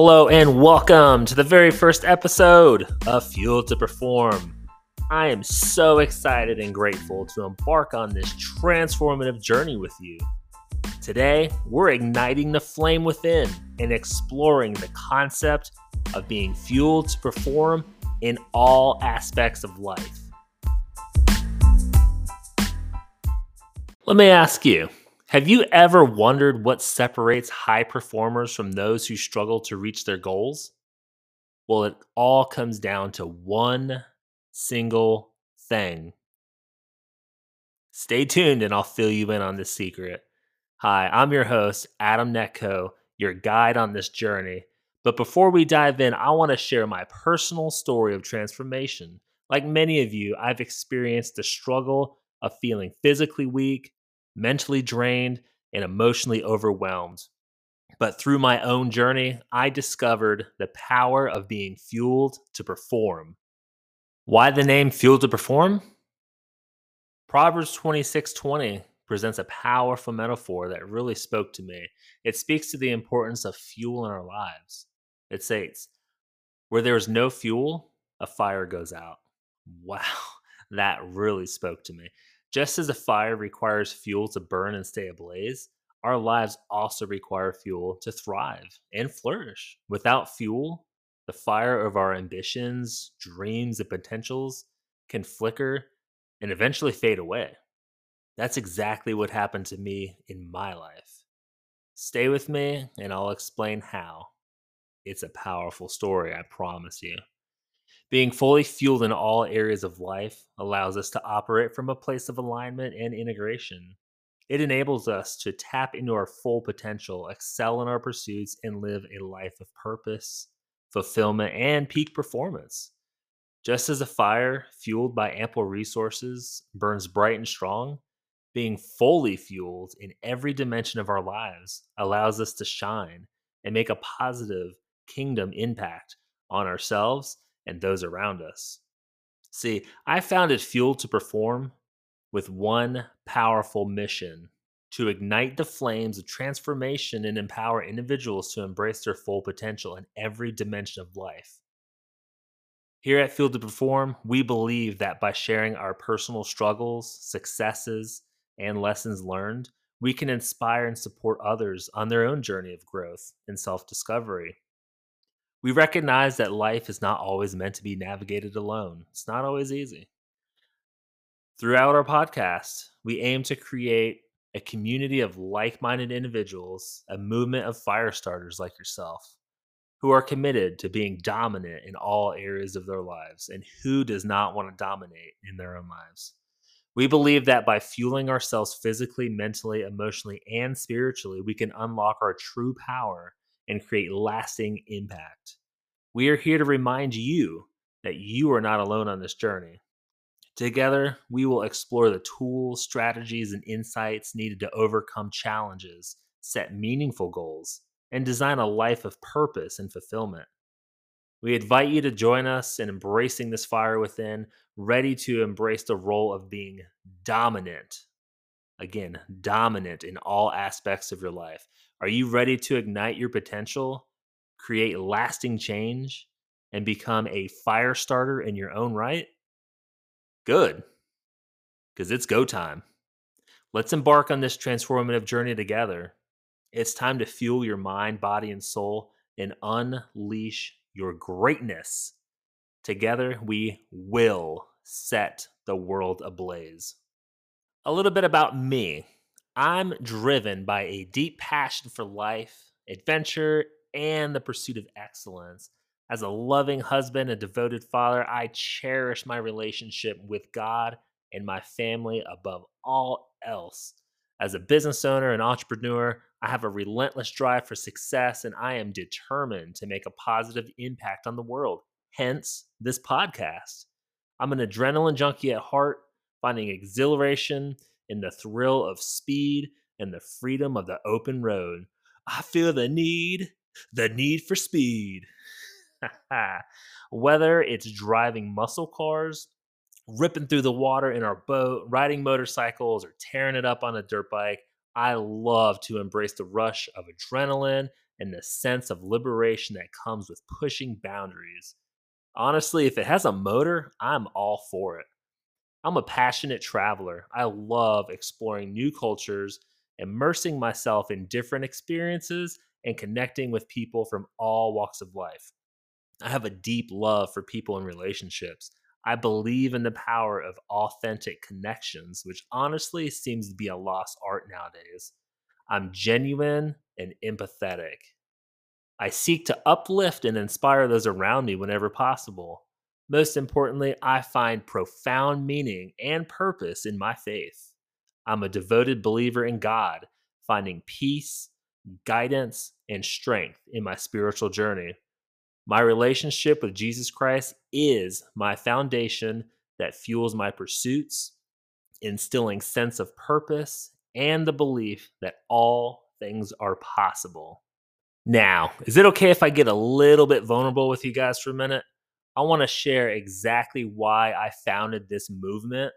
Hello and welcome to the very first episode of Fuel to Perform. I am so excited and grateful to embark on this transformative journey with you. Today, we're igniting the flame within and exploring the concept of being fueled to perform in all aspects of life. Let me ask you have you ever wondered what separates high performers from those who struggle to reach their goals? Well, it all comes down to one single thing. Stay tuned and I'll fill you in on this secret. Hi, I'm your host, Adam Netco, your guide on this journey. But before we dive in, I want to share my personal story of transformation. Like many of you, I've experienced the struggle of feeling physically weak, mentally drained, and emotionally overwhelmed. But through my own journey, I discovered the power of being fueled to perform. Why the name Fueled to Perform? Proverbs 26:20 presents a powerful metaphor that really spoke to me. It speaks to the importance of fuel in our lives. It states, Where there is no fuel, a fire goes out. Wow, that really spoke to me. Just as a fire requires fuel to burn and stay ablaze, our lives also require fuel to thrive and flourish. Without fuel, the fire of our ambitions, dreams, and potentials can flicker and eventually fade away. That's exactly what happened to me in my life. Stay with me and I'll explain how. It's a powerful story, I promise you. Being fully fueled in all areas of life allows us to operate from a place of alignment and integration. It enables us to tap into our full potential, excel in our pursuits, and live a life of purpose, fulfillment, and peak performance. Just as a fire fueled by ample resources burns bright and strong, being fully fueled in every dimension of our lives allows us to shine and make a positive kingdom impact on ourselves and those around us. See, I found it fuel to perform with one powerful mission to ignite the flames of transformation and empower individuals to embrace their full potential in every dimension of life. Here at Fuel to Perform, we believe that by sharing our personal struggles, successes, and lessons learned, we can inspire and support others on their own journey of growth and self discovery. We recognize that life is not always meant to be navigated alone. It's not always easy. Throughout our podcast, we aim to create a community of like minded individuals, a movement of fire starters like yourself, who are committed to being dominant in all areas of their lives and who does not want to dominate in their own lives. We believe that by fueling ourselves physically, mentally, emotionally, and spiritually, we can unlock our true power and create lasting impact. We are here to remind you that you are not alone on this journey. Together, we will explore the tools, strategies, and insights needed to overcome challenges, set meaningful goals, and design a life of purpose and fulfillment. We invite you to join us in embracing this fire within, ready to embrace the role of being dominant. Again, dominant in all aspects of your life. Are you ready to ignite your potential, create lasting change, and become a fire starter in your own right? Good, because it's go time. Let's embark on this transformative journey together. It's time to fuel your mind, body, and soul and unleash your greatness. Together, we will set the world ablaze. A little bit about me. I'm driven by a deep passion for life, adventure, and the pursuit of excellence. As a loving husband and devoted father, I cherish my relationship with God and my family above all else. As a business owner and entrepreneur, I have a relentless drive for success and I am determined to make a positive impact on the world. Hence, this podcast. I'm an adrenaline junkie at heart, finding exhilaration in the thrill of speed and the freedom of the open road. I feel the need, the need for speed. Whether it's driving muscle cars, ripping through the water in our boat, riding motorcycles, or tearing it up on a dirt bike, I love to embrace the rush of adrenaline and the sense of liberation that comes with pushing boundaries. Honestly, if it has a motor, I'm all for it. I'm a passionate traveler. I love exploring new cultures, immersing myself in different experiences, and connecting with people from all walks of life. I have a deep love for people and relationships. I believe in the power of authentic connections, which honestly seems to be a lost art nowadays. I'm genuine and empathetic. I seek to uplift and inspire those around me whenever possible. Most importantly, I find profound meaning and purpose in my faith. I'm a devoted believer in God, finding peace, guidance, and strength in my spiritual journey. My relationship with Jesus Christ is my foundation that fuels my pursuits, instilling sense of purpose and the belief that all things are possible. Now, is it okay if I get a little bit vulnerable with you guys for a minute? I want to share exactly why I founded this movement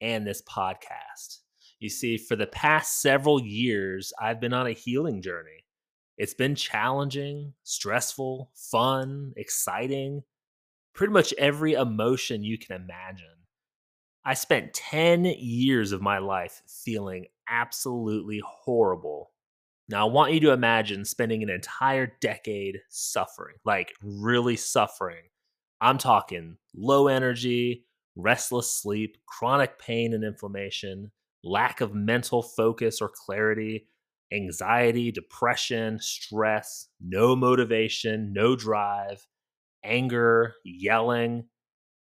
and this podcast. You see, for the past several years, I've been on a healing journey. It's been challenging, stressful, fun, exciting, pretty much every emotion you can imagine. I spent 10 years of my life feeling absolutely horrible. Now, I want you to imagine spending an entire decade suffering, like really suffering. I'm talking low energy, restless sleep, chronic pain and inflammation, lack of mental focus or clarity, anxiety, depression, stress, no motivation, no drive, anger, yelling.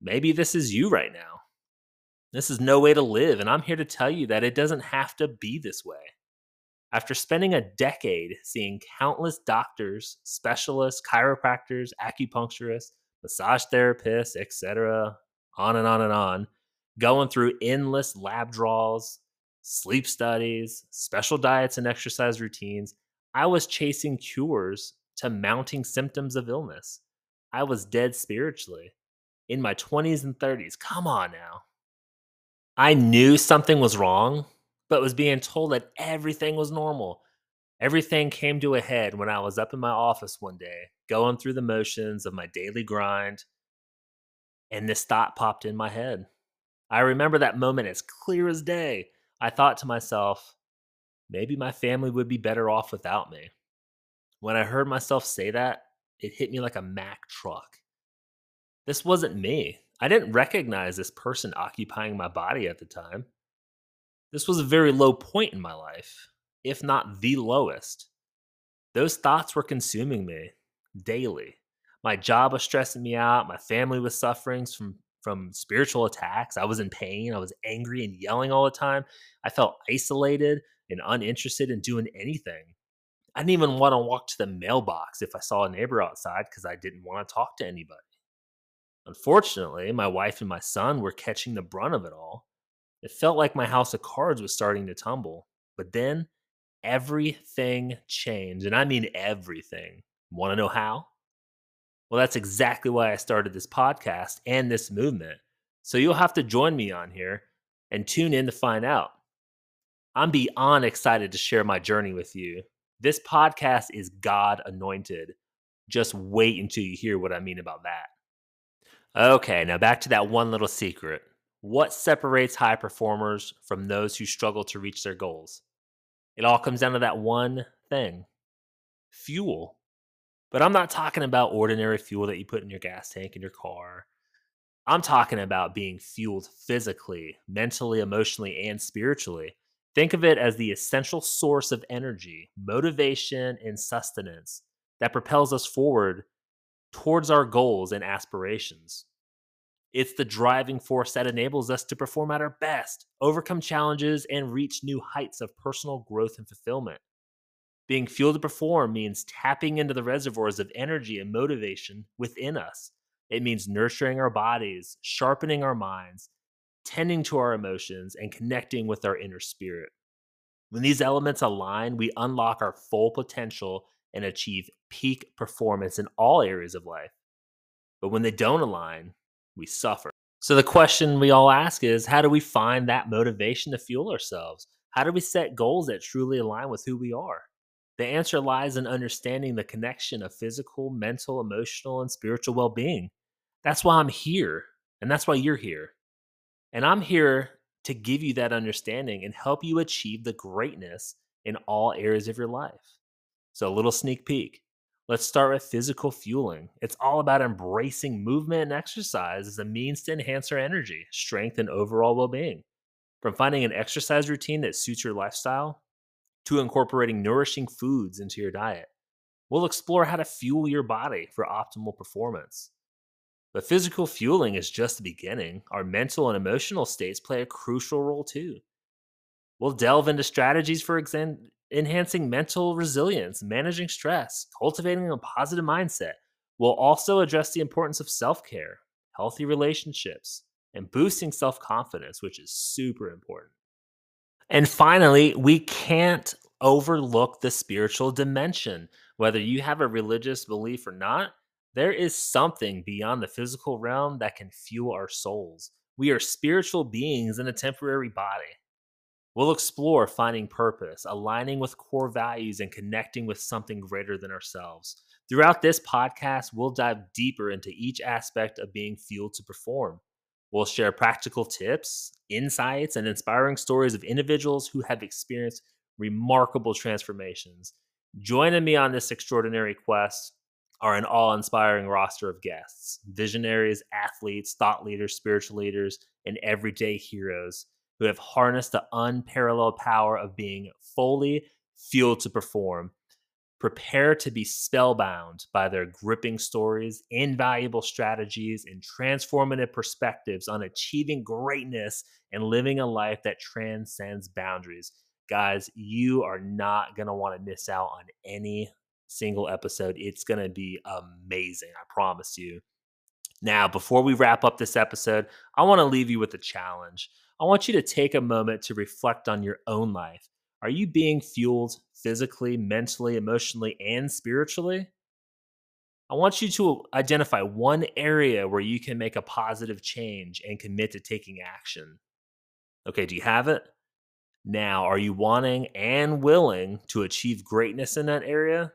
Maybe this is you right now. This is no way to live. And I'm here to tell you that it doesn't have to be this way. After spending a decade seeing countless doctors, specialists, chiropractors, acupuncturists, massage therapists, etc., on and on and on, going through endless lab draws, sleep studies, special diets, and exercise routines, I was chasing cures to mounting symptoms of illness. I was dead spiritually in my 20s and 30s. Come on now. I knew something was wrong, but was being told that everything was normal. Everything came to a head when I was up in my office one day, going through the motions of my daily grind, and this thought popped in my head. I remember that moment as clear as day. I thought to myself, maybe my family would be better off without me. When I heard myself say that, it hit me like a Mack truck. This wasn't me. I didn't recognize this person occupying my body at the time. This was a very low point in my life, if not the lowest. Those thoughts were consuming me daily. My job was stressing me out. My family was suffering from, from spiritual attacks. I was in pain. I was angry and yelling all the time. I felt isolated and uninterested in doing anything. I didn't even want to walk to the mailbox if I saw a neighbor outside because I didn't want to talk to anybody. Unfortunately, my wife and my son were catching the brunt of it all. It felt like my house of cards was starting to tumble. But then everything changed. And I mean everything. Want to know how? Well, that's exactly why I started this podcast and this movement. So you'll have to join me on here and tune in to find out. I'm beyond excited to share my journey with you. This podcast is God anointed. Just wait until you hear what I mean about that. Okay, now back to that one little secret. What separates high performers from those who struggle to reach their goals? It all comes down to that one thing fuel. But I'm not talking about ordinary fuel that you put in your gas tank in your car. I'm talking about being fueled physically, mentally, emotionally, and spiritually. Think of it as the essential source of energy, motivation, and sustenance that propels us forward towards our goals and aspirations. It's the driving force that enables us to perform at our best, overcome challenges, and reach new heights of personal growth and fulfillment. Being fueled to perform means tapping into the reservoirs of energy and motivation within us. It means nurturing our bodies, sharpening our minds, tending to our emotions, and connecting with our inner spirit. When these elements align, we unlock our full potential and achieve peak performance in all areas of life. But when they don't align, we suffer. So the question we all ask is how do we find that motivation to fuel ourselves? How do we set goals that truly align with who we are? The answer lies in understanding the connection of physical, mental, emotional, and spiritual well being. That's why I'm here, and that's why you're here. And I'm here to give you that understanding and help you achieve the greatness in all areas of your life. So, a little sneak peek. Let's start with physical fueling. It's all about embracing movement and exercise as a means to enhance our energy, strength, and overall well being. From finding an exercise routine that suits your lifestyle to incorporating nourishing foods into your diet, we'll explore how to fuel your body for optimal performance. But physical fueling is just the beginning. Our mental and emotional states play a crucial role too. We'll delve into strategies for exam- enhancing mental resilience, managing stress, cultivating a positive mindset. We'll also address the importance of self care, healthy relationships, and boosting self confidence, which is super important. And finally, we can't overlook the spiritual dimension. Whether you have a religious belief or not, there is something beyond the physical realm that can fuel our souls. We are spiritual beings in a temporary body. We'll explore finding purpose, aligning with core values, and connecting with something greater than ourselves. Throughout this podcast, we'll dive deeper into each aspect of being fueled to perform. We'll share practical tips, insights, and inspiring stories of individuals who have experienced remarkable transformations. Joining me on this extraordinary quest are an awe inspiring roster of guests visionaries, athletes, thought leaders, spiritual leaders, and everyday heroes who have harnessed the unparalleled power of being fully fueled to perform. Prepare to be spellbound by their gripping stories, invaluable strategies, and transformative perspectives on achieving greatness and living a life that transcends boundaries. Guys, you are not going to want to miss out on any single episode. It's going to be amazing. I promise you. Now, before we wrap up this episode, I want to leave you with a challenge. I want you to take a moment to reflect on your own life. Are you being fueled physically, mentally, emotionally, and spiritually? I want you to identify one area where you can make a positive change and commit to taking action. Okay, do you have it? Now, are you wanting and willing to achieve greatness in that area?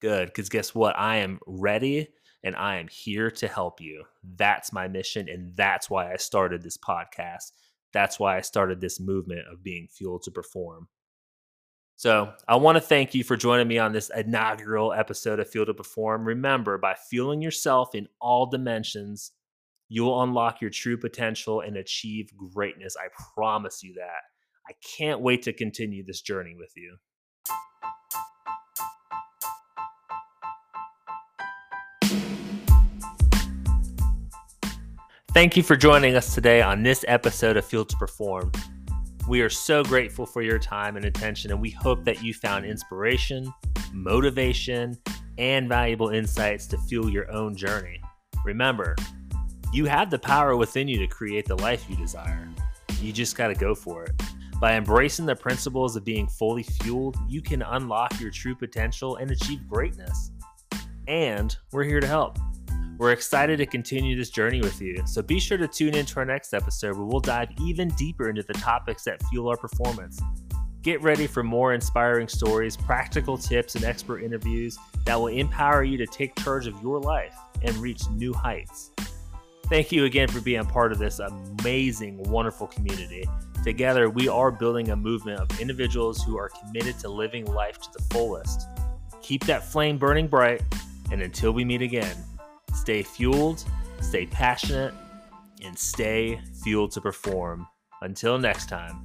Good, because guess what? I am ready and I am here to help you. That's my mission, and that's why I started this podcast. That's why I started this movement of being fueled to perform. So, I want to thank you for joining me on this inaugural episode of Fuel to Perform. Remember, by fueling yourself in all dimensions, you will unlock your true potential and achieve greatness. I promise you that. I can't wait to continue this journey with you. Thank you for joining us today on this episode of Fuel to Perform. We are so grateful for your time and attention, and we hope that you found inspiration, motivation, and valuable insights to fuel your own journey. Remember, you have the power within you to create the life you desire. You just got to go for it. By embracing the principles of being fully fueled, you can unlock your true potential and achieve greatness. And we're here to help. We're excited to continue this journey with you, so be sure to tune in to our next episode where we'll dive even deeper into the topics that fuel our performance. Get ready for more inspiring stories, practical tips, and expert interviews that will empower you to take charge of your life and reach new heights. Thank you again for being part of this amazing, wonderful community. Together, we are building a movement of individuals who are committed to living life to the fullest. Keep that flame burning bright, and until we meet again, Stay fueled, stay passionate, and stay fueled to perform. Until next time.